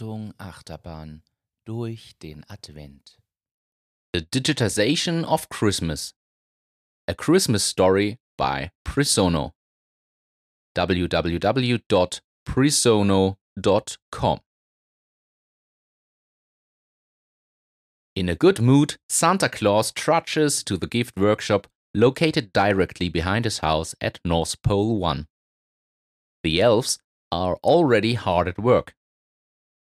Achtung, Achterbahn durch den Advent. The Digitization of Christmas. A Christmas Story by Presono. www.presono.com. In a good mood, Santa Claus trudges to the gift workshop located directly behind his house at North Pole 1. The elves are already hard at work.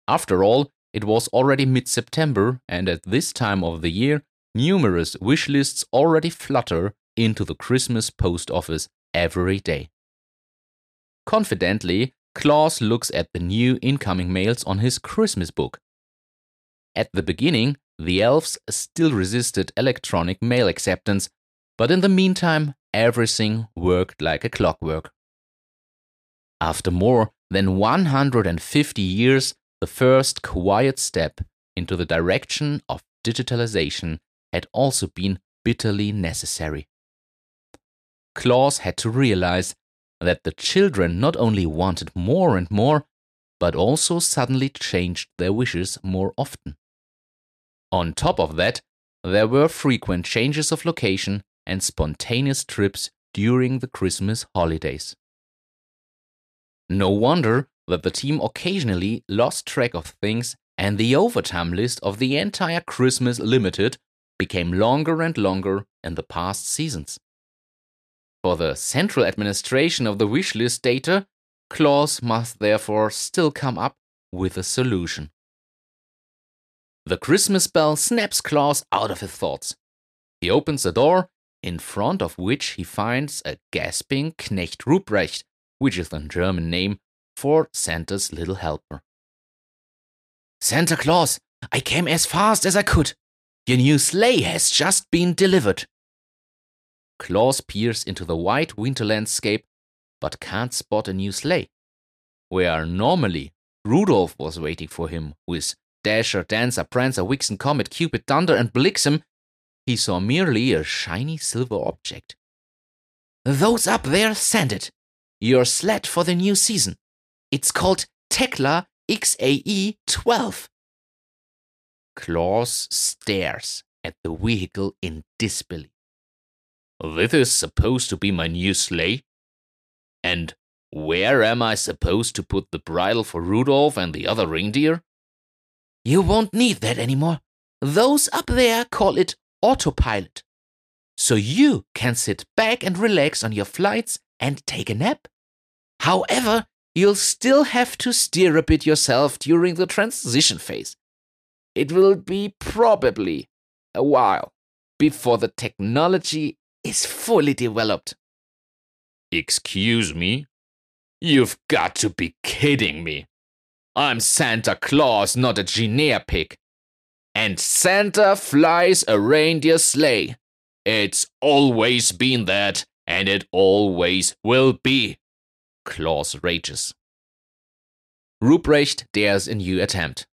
After all, it was already mid September, and at this time of the year, numerous wish lists already flutter into the Christmas post office every day. Confidently, Claus looks at the new incoming mails on his Christmas book. At the beginning, the elves still resisted electronic mail acceptance, but in the meantime, everything worked like a clockwork. After more than 150 years, the first quiet step into the direction of digitalization had also been bitterly necessary. Claus had to realize that the children not only wanted more and more, but also suddenly changed their wishes more often. On top of that, there were frequent changes of location and spontaneous trips during the Christmas holidays. No wonder that the team occasionally lost track of things and the overtime list of the entire Christmas Limited became longer and longer in the past seasons. For the central administration of the wishlist data, Claus must therefore still come up with a solution. The Christmas bell snaps Claus out of his thoughts. He opens the door, in front of which he finds a gasping Knecht Ruprecht, which is the German name for Santa's little helper. Santa Claus, I came as fast as I could. Your new sleigh has just been delivered. Claus peers into the white winter landscape, but can't spot a new sleigh. Where normally Rudolph was waiting for him with Dasher, Dancer, Prancer, Vixen, Comet, Cupid, Dunder, and Blitzen, he saw merely a shiny silver object. Those up there send it. Your sled for the new season. It's called Tekla XAE 12. Claus stares at the vehicle in disbelief. This is supposed to be my new sleigh? And where am I supposed to put the bridle for Rudolph and the other reindeer? You won't need that anymore. Those up there call it autopilot. So you can sit back and relax on your flights and take a nap. However, you'll still have to steer a bit yourself during the transition phase. It will be probably a while before the technology is fully developed. Excuse me? You've got to be kidding me. I'm Santa Claus, not a guinea pig. And Santa flies a reindeer sleigh. It's always been that, and it always will be. Claus rages. Ruprecht dares a new attempt.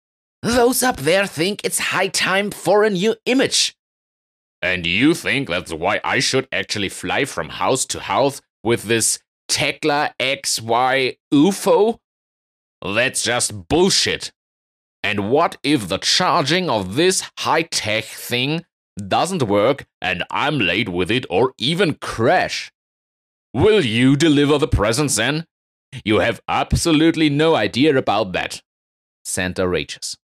Those up there think it's high time for a new image. And you think that's why I should actually fly from house to house with this Tekla XY UFO? That's just bullshit. And what if the charging of this high tech thing doesn't work and I'm late with it or even crash? Will you deliver the presents then? You have absolutely no idea about that. Santa rages.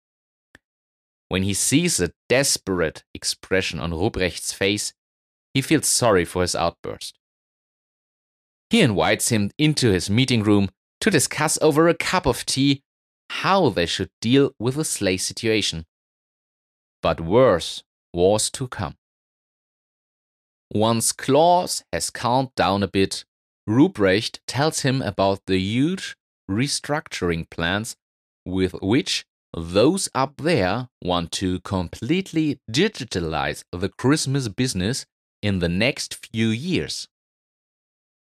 When he sees the desperate expression on Ruprecht's face, he feels sorry for his outburst. He invites him into his meeting room to discuss over a cup of tea how they should deal with the sleigh situation. But worse was to come. Once Claus has calmed down a bit, Ruprecht tells him about the huge restructuring plans with which those up there want to completely digitalize the Christmas business in the next few years.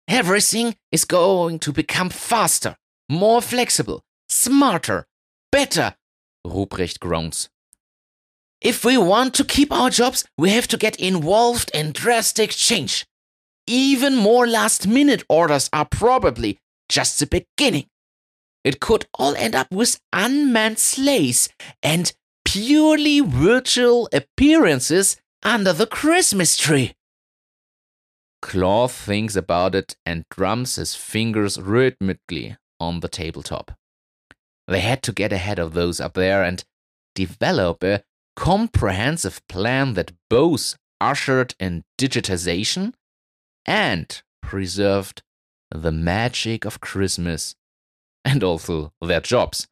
Everything is going to become faster, more flexible, smarter, better, Ruprecht groans. If we want to keep our jobs, we have to get involved in drastic change. Even more last minute orders are probably just the beginning. it could all end up with unmanned sleighs and purely virtual appearances under the Christmas tree. Claude thinks about it and drums his fingers rhythmically on the tabletop. They had to get ahead of those up there and develop a comprehensive plan that both ushered in digitization and preserved the magic of Christmas and also their jobs.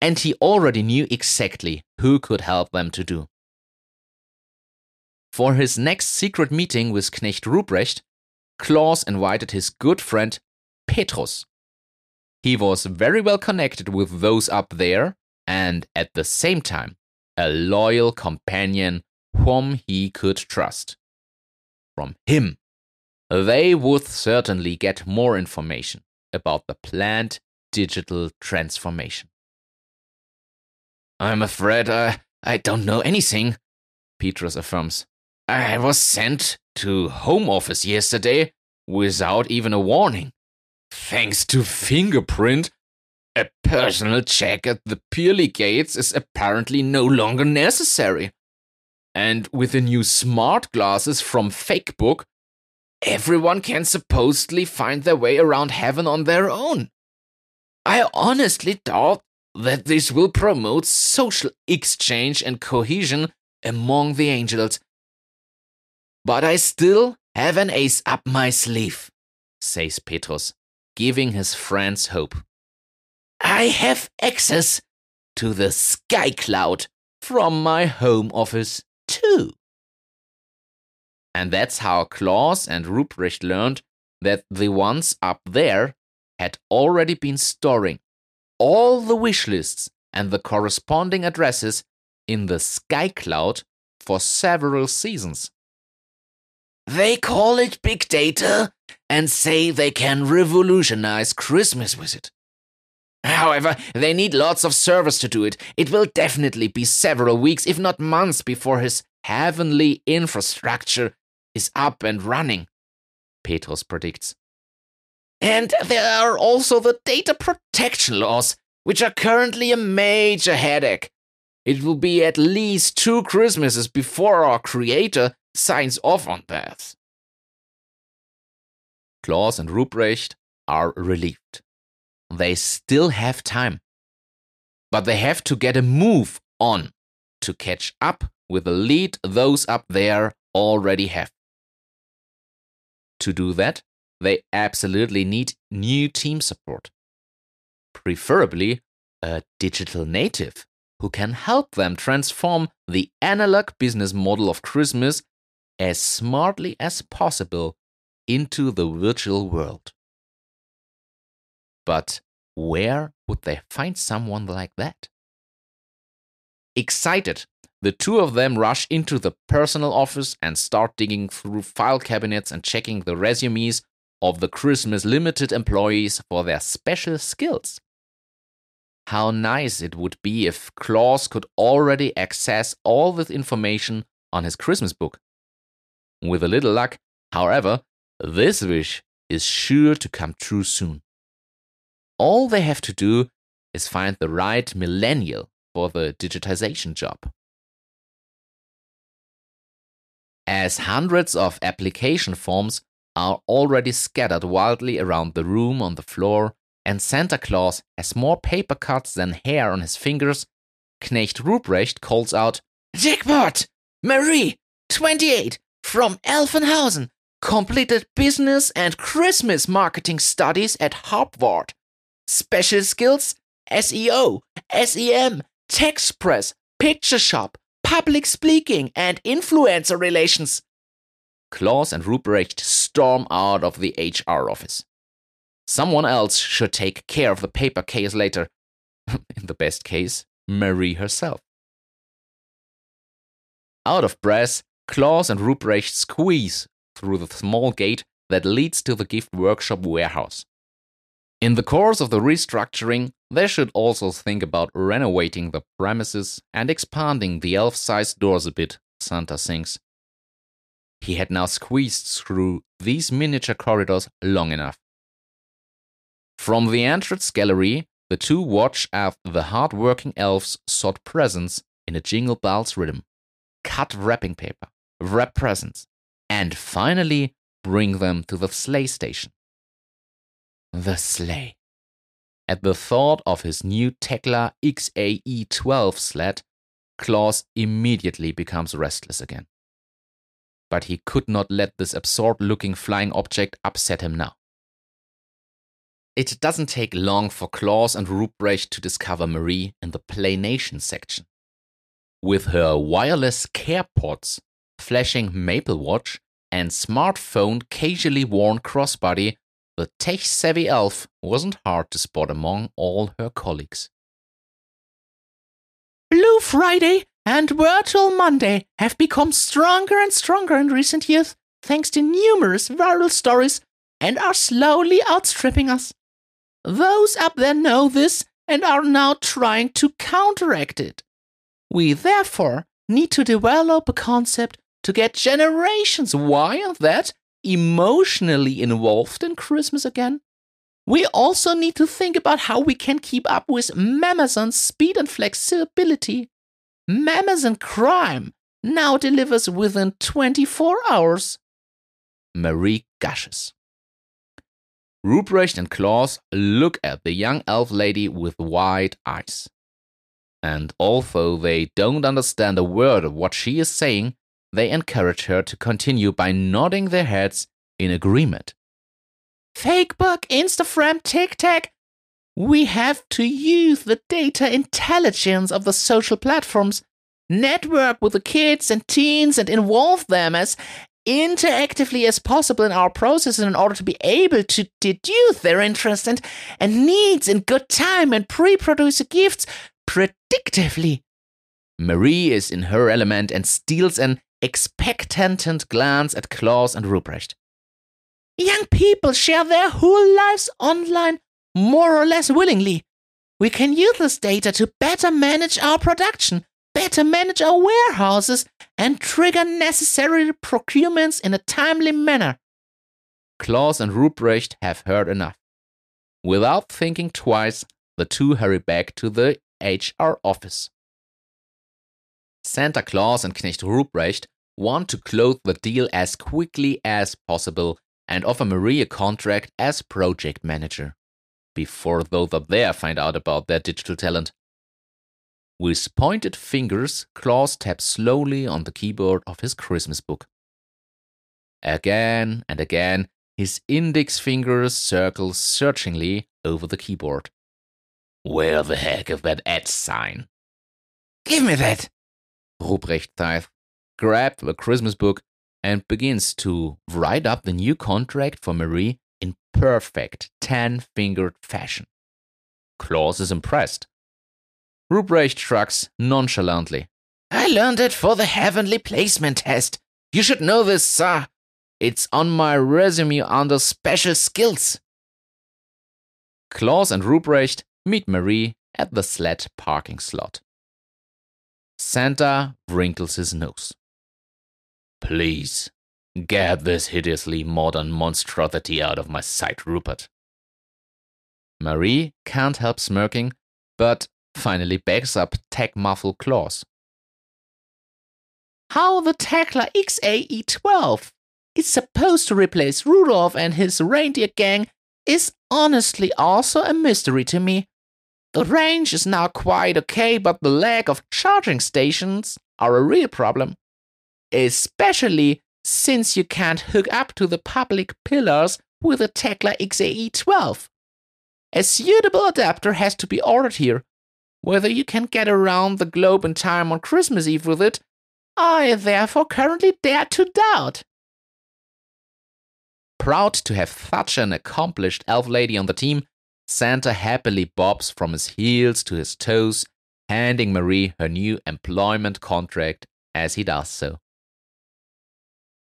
And he already knew exactly who could help them to do. For his next secret meeting with Knecht Ruprecht, Klaus invited his good friend Petrus. He was very well connected with those up there and at the same time a loyal companion whom he could trust. From him, they would certainly get more information about the planned digital transformation. I'm afraid I, I don't know anything, Petrus affirms. I was sent to home office yesterday without even a warning. Thanks to fingerprint, a personal check at the pearly gates is apparently no longer necessary. And with the new smart glasses from Fakebook, everyone can supposedly find their way around heaven on their own. I honestly doubt that this will promote social exchange and cohesion among the angels but I still have an ace up my sleeve, says Petrus, giving his friends hope. I have access to the sky cloud from my home office too. And that's how Klaus and Ruprecht learned that the ones up there had already been storing all the wish lists and the corresponding addresses in the sky cloud for several seasons. They call it big data and say they can revolutionize Christmas with it. However, they need lots of servers to do it. It will definitely be several weeks, if not months, before his heavenly infrastructure is up and running, Petrus predicts. And there are also the data protection laws, which are currently a major headache. It will be at least two Christmases before our creator signs off on that. Klaus and Ruprecht are relieved. They still have time. But they have to get a move on to catch up with the lead those up there already have. To do that, they absolutely need new team support. Preferably a digital native who can help them transform the analog business model of Christmas as smartly as possible into the virtual world. But where would they find someone like that? Excited, the two of them rush into the personal office and start digging through file cabinets and checking the resumes of the Christmas Limited employees for their special skills. How nice it would be if Klaus could already access all this information on his Christmas book. With a little luck, however, this wish is sure to come true soon. All they have to do is find the right millennial for the digitization job. As hundreds of application forms are already scattered wildly around the room on the floor, and Santa Claus has more paper cuts than hair on his fingers, Knecht Ruprecht calls out, Jackpot! Marie, 28, from Elfenhausen, completed business and Christmas marketing studies at Harvard. Special skills SEO, SEM, text press, picture shop, public speaking, and influencer relations. Klaus and Ruprecht storm out of the HR office. Someone else should take care of the paper case later. In the best case, Marie herself. Out of breath, Klaus and Ruprecht squeeze through the small gate that leads to the gift workshop warehouse. In the course of the restructuring, they should also think about renovating the premises and expanding the elf sized doors a bit, Santa thinks. He had now squeezed through these miniature corridors long enough. From the entrance gallery, the two watch as the hard-working elves sort presents in a jingle bells rhythm, cut wrapping paper, wrap presents, and finally bring them to the sleigh station. The sleigh. At the thought of his new Tekla XAE 12 sled, Klaus immediately becomes restless again. But he could not let this absurd looking flying object upset him now. It doesn't take long for Klaus and Ruprecht to discover Marie in the Playnation section. With her wireless care pods, flashing Maple Watch, and smartphone casually worn crossbody, the tech savvy elf wasn't hard to spot among all her colleagues. Blue Friday and Virtual Monday have become stronger and stronger in recent years thanks to numerous viral stories and are slowly outstripping us. Those up there know this and are now trying to counteract it. We therefore need to develop a concept to get generations Y of that emotionally involved in Christmas again. We also need to think about how we can keep up with Mamazon's speed and flexibility. Mamazon Crime now delivers within 24 hours. Marie gushes. Ruprecht and Klaus look at the young elf lady with wide eyes. And although they don't understand a word of what she is saying, they encourage her to continue by nodding their heads in agreement. Facebook, Instagram, TikTok. We have to use the data intelligence of the social platforms, network with the kids and teens, and involve them as interactively as possible in our process in order to be able to deduce their interests and, and needs in good time and pre-produce gifts predictively. Marie is in her element and steals an expectant glance at Klaus and Ruprecht. Young people share their whole lives online more or less willingly. We can use this data to better manage our production, better manage our warehouses, and trigger necessary procurements in a timely manner. Klaus and Ruprecht have heard enough. Without thinking twice, the two hurry back to the HR office. Santa Claus and Knecht Ruprecht want to close the deal as quickly as possible and offer Marie a contract as project manager before those up there find out about their digital talent. With pointed fingers, Claus taps slowly on the keyboard of his Christmas book. Again and again, his index fingers circle searchingly over the keyboard. Where the heck is that at sign? Give me that! Ruprecht Tithe grabbed the Christmas book and begins to write up the new contract for Marie in perfect ten fingered fashion. Klaus is impressed. Ruprecht shrugs nonchalantly. I learned it for the heavenly placement test. You should know this, sir. It's on my resume under special skills. Klaus and Ruprecht meet Marie at the sled parking slot. Santa wrinkles his nose. Please, get this hideously modern monstrosity out of my sight, Rupert. Marie can't help smirking, but finally backs up Tech Muffle Klaus. How the Tekla XAE 12 is supposed to replace Rudolph and his reindeer gang is honestly also a mystery to me. The range is now quite okay, but the lack of charging stations are a real problem. Especially since you can't hook up to the public pillars with a Tekla XAE 12. A suitable adapter has to be ordered here. Whether you can get around the globe in time on Christmas Eve with it, I therefore currently dare to doubt. Proud to have such an accomplished elf lady on the team, Santa happily bobs from his heels to his toes, handing Marie her new employment contract as he does so.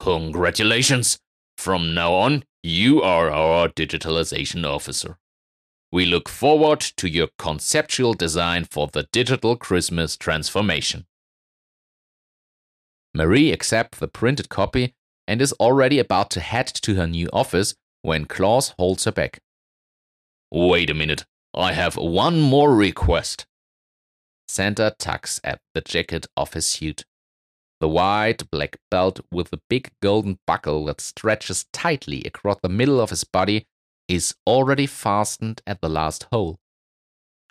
Congratulations! From now on, you are our digitalization officer. We look forward to your conceptual design for the digital Christmas transformation. Marie accepts the printed copy and is already about to head to her new office when Klaus holds her back. Wait a minute, I have one more request. Santa tugs at the jacket of his suit. The wide black belt with the big golden buckle that stretches tightly across the middle of his body is already fastened at the last hole.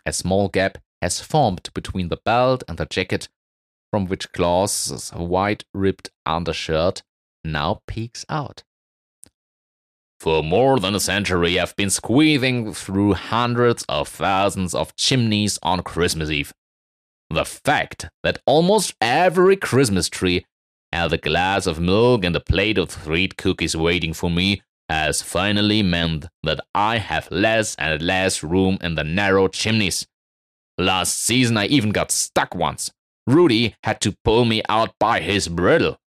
A small gap has formed between the belt and the jacket, from which Claus's white ribbed undershirt now peeks out. For more than a century, I've been squeezing through hundreds of thousands of chimneys on Christmas Eve. The fact that almost every Christmas tree had a glass of milk and a plate of sweet cookies waiting for me has finally meant that I have less and less room in the narrow chimneys. Last season, I even got stuck once. Rudy had to pull me out by his bridle.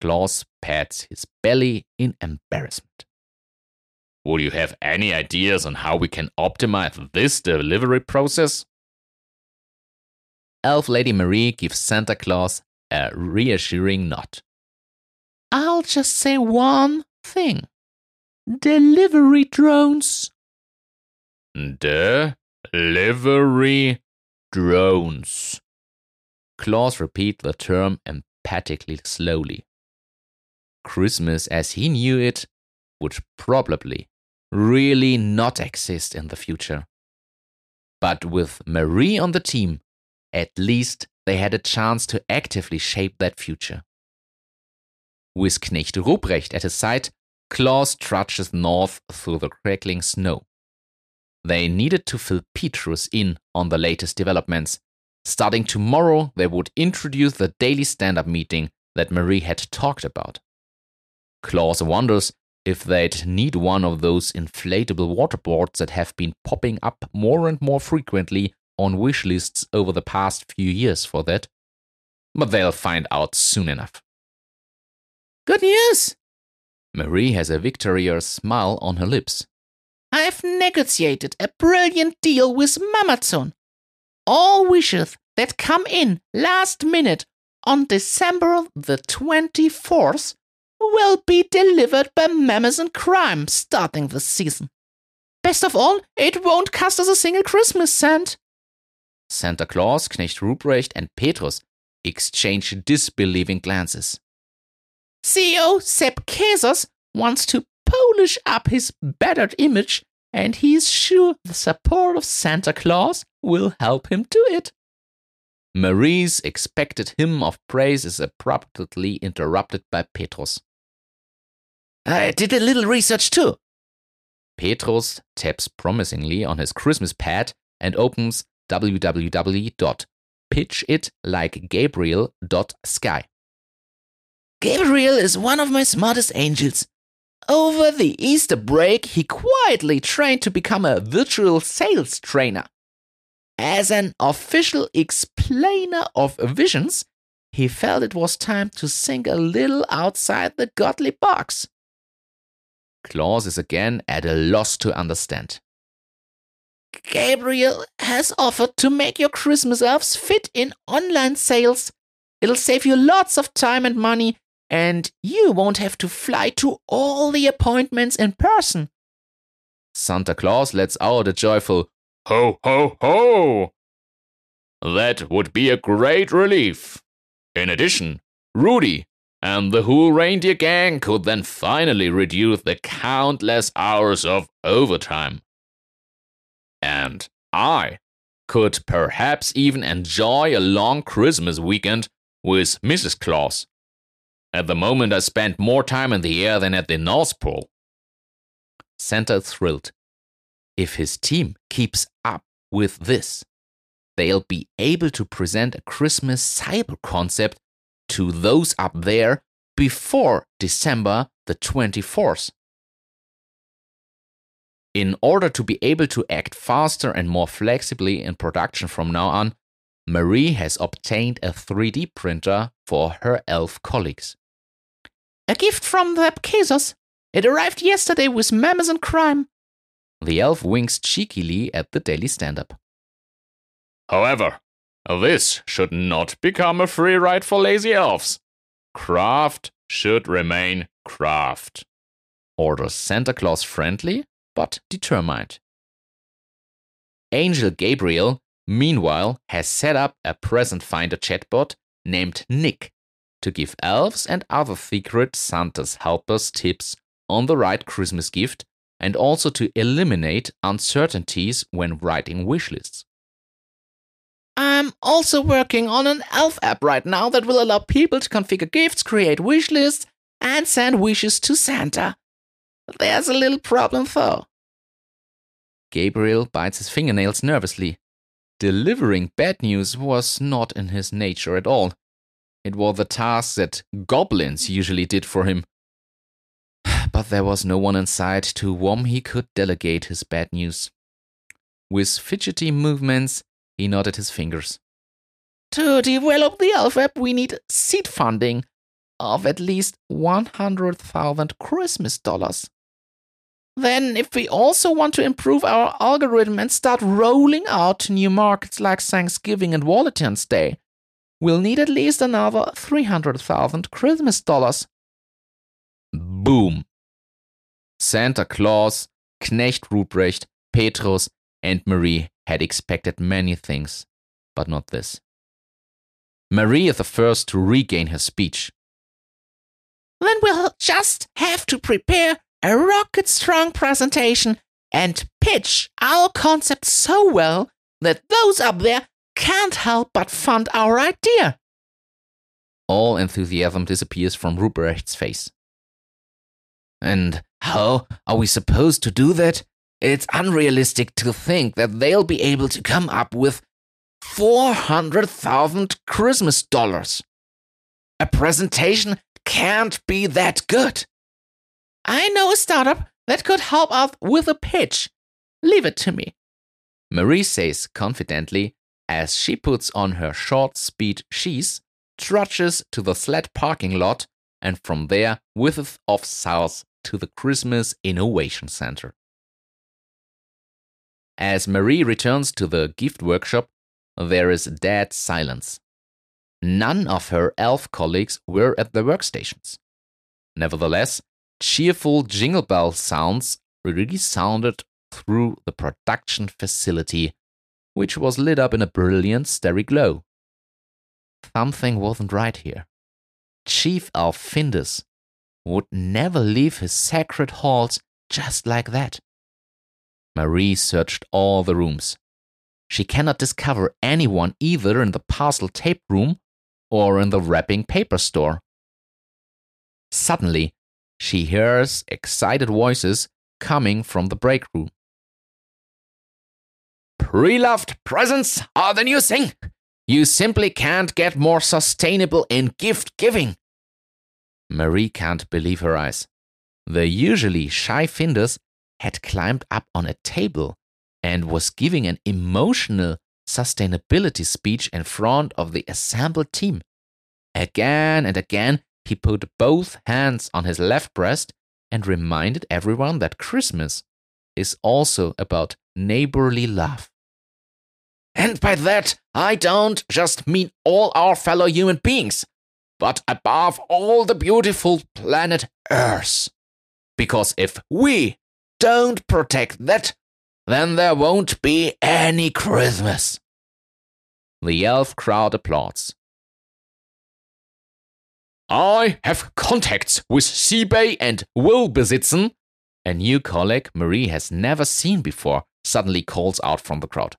Claus pats his belly in embarrassment. Would you have any ideas on how we can optimize this delivery process? Elf Lady Marie gives Santa Claus a reassuring nod. I'll just say one thing delivery drones. Delivery drones. Claus repeats the term emphatically slowly. Christmas as he knew it would probably really not exist in the future. But with Marie on the team, at least they had a chance to actively shape that future. With Knecht Ruprecht at his side, Claus trudges north through the crackling snow. They needed to fill Petrus in on the latest developments. Starting tomorrow, they would introduce the daily stand up meeting that Marie had talked about. Claus wonders if they'd need one of those inflatable waterboards that have been popping up more and more frequently on wish lists over the past few years for that. But they'll find out soon enough. Good news! Marie has a victorious smile on her lips. I've negotiated a brilliant deal with Mamazon. All wishes that come in last minute on December the 24th will be delivered by Mamazon Crime starting this season. Best of all, it won't cost us a single Christmas cent. Santa Claus, Knecht Ruprecht, and Petrus exchange disbelieving glances. CEO Sepp Käsers wants to polish up his battered image, and he's sure the support of Santa Claus will help him do it. Marie's expected hymn of praise is abruptly interrupted by Petrus. I did a little research too. Petrus taps promisingly on his Christmas pad and opens www.pitchitlikegabriel.sky. Gabriel is one of my smartest angels. Over the Easter break, he quietly trained to become a virtual sales trainer. As an official explainer of visions, he felt it was time to think a little outside the godly box. Claus is again at a loss to understand. Gabriel has offered to make your Christmas elves fit in online sales. It'll save you lots of time and money, and you won't have to fly to all the appointments in person. Santa Claus lets out a joyful ho ho ho. That would be a great relief. In addition, Rudy and the whole reindeer gang could then finally reduce the countless hours of overtime. And I could perhaps even enjoy a long Christmas weekend with Mrs. Claus. At the moment, I spend more time in the air than at the North Pole. Santa thrilled. If his team keeps up with this, they'll be able to present a Christmas cyber concept to those up there before December the 24th. In order to be able to act faster and more flexibly in production from now on, Marie has obtained a 3D printer for her elf colleagues. A gift from the Käsers. It arrived yesterday with Mamazon Crime. The elf winks cheekily at the daily stand up. However, this should not become a free ride for lazy elves. Craft should remain craft. Orders Santa Claus friendly but determined. Angel Gabriel, meanwhile, has set up a present finder chatbot named Nick to give elves and other secret Santa's helpers tips on the right Christmas gift and also to eliminate uncertainties when writing wish lists. I'm also working on an elf app right now that will allow people to configure gifts, create wish lists, and send wishes to Santa. There's a little problem though. Gabriel bites his fingernails nervously. Delivering bad news was not in his nature at all. It was the task that goblins usually did for him. But there was no one in sight to whom he could delegate his bad news. With fidgety movements, he nodded his fingers. To develop the Elf app, we need seed funding of at least 100,000 Christmas dollars. Then, if we also want to improve our algorithm and start rolling out to new markets like Thanksgiving and Valentine's Day, we'll need at least another 300,000 Christmas dollars. Boom! Santa Claus, Knecht Ruprecht, Petrus, and Marie had expected many things, but not this. Marie is the first to regain her speech. Then we'll just have to prepare a rocket strong presentation and pitch our concept so well that those up there can't help but fund our idea. All enthusiasm disappears from Ruprecht's face. And how are we supposed to do that? It's unrealistic to think that they'll be able to come up with 400,000 Christmas dollars. A presentation can't be that good. I know a startup that could help out with a pitch. Leave it to me. Marie says confidently as she puts on her short speed shoes, trudges to the sled parking lot, and from there whizzes off south to the Christmas Innovation Center. As Marie returns to the gift workshop, there is dead silence. None of her elf colleagues were at the workstations. Nevertheless, cheerful jingle bell sounds resounded through the production facility, which was lit up in a brilliant starry glow. Something wasn't right here. Chief Elf Findus would never leave his sacred halls just like that. Marie searched all the rooms. She cannot discover anyone either in the parcel tape room or in the wrapping paper store. Suddenly, she hears excited voices coming from the break room. Pre-loved presents are the new thing. You simply can't get more sustainable in gift giving. Marie can't believe her eyes. The usually shy Findus had climbed up on a table and was giving an emotional sustainability speech in front of the assembled team. Again and again, he put both hands on his left breast and reminded everyone that Christmas is also about neighborly love. And by that, I don't just mean all our fellow human beings, but above all the beautiful planet Earth. Because if we don't protect that, then there won't be any Christmas. The elf crowd applauds. I have contacts with Seabay and Will Besitzen. A new colleague Marie has never seen before suddenly calls out from the crowd.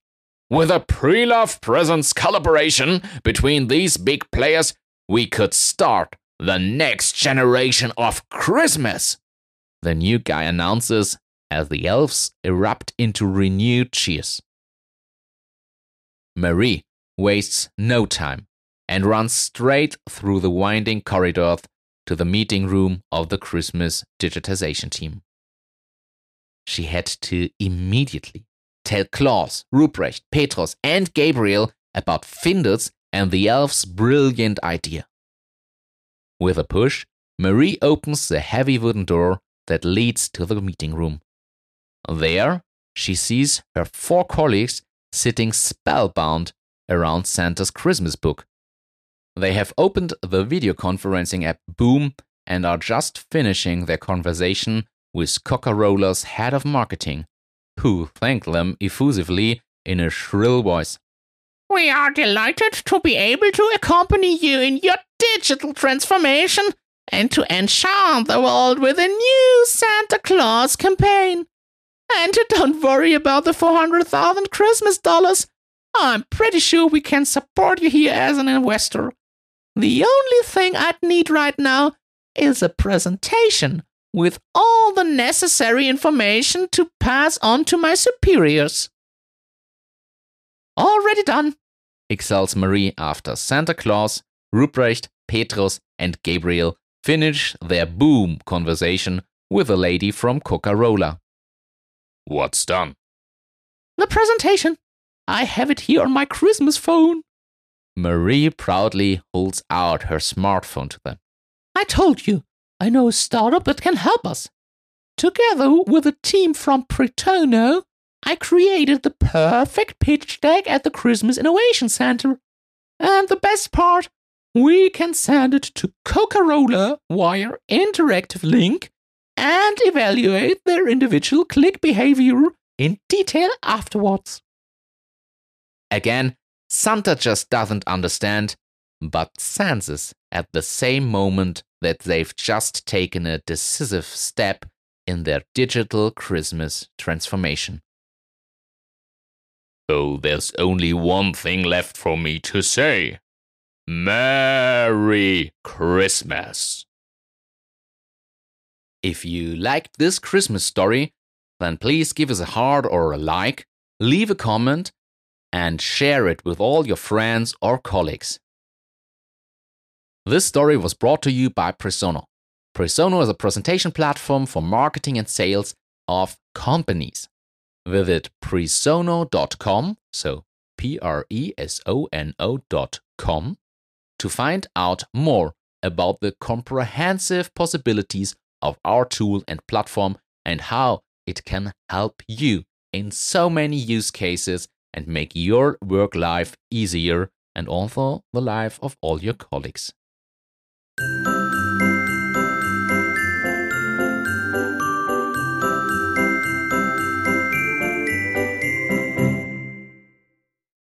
With a pre love presence collaboration between these big players, we could start the next generation of Christmas. The new guy announces as the elves erupt into renewed cheers. Marie wastes no time and runs straight through the winding corridors to the meeting room of the Christmas digitization team. She had to immediately tell Klaus, Ruprecht, Petrus, and Gabriel about Findus and the elf's brilliant idea. With a push, Marie opens the heavy wooden door that leads to the meeting room. There, she sees her four colleagues sitting spellbound around Santa's Christmas book. They have opened the video conferencing app Boom and are just finishing their conversation with Coca-Cola's head of marketing, who thanked them effusively in a shrill voice. We are delighted to be able to accompany you in your digital transformation and to enchant the world with a new Santa Claus campaign. And don't worry about the 400,000 Christmas dollars. I'm pretty sure we can support you here as an investor. The only thing I'd need right now is a presentation with all the necessary information to pass on to my superiors. Already done, exults Marie after Santa Claus, Ruprecht, Petrus, and Gabriel finish their boom conversation with a lady from Coca Cola. What's done? The presentation. I have it here on my Christmas phone. Marie proudly holds out her smartphone to them. I told you, I know a startup that can help us. Together with a team from Presono, I created the perfect pitch deck at the Christmas Innovation Center. And the best part, we can send it to Coca Cola via interactive link and evaluate their individual click behavior in detail afterwards. Again, Santa just doesn't understand, but senses at the same moment that they've just taken a decisive step in their digital Christmas transformation. Oh, there's only one thing left for me to say. Merry Christmas. If you liked this Christmas story, then please give us a heart or a like, leave a comment, and share it with all your friends or colleagues. This story was brought to you by Presono. Presono is a presentation platform for marketing and sales of companies. Visit presono.com, so P R E S O N O.com, to find out more about the comprehensive possibilities of our tool and platform and how it can help you in so many use cases and make your work life easier and also the life of all your colleagues.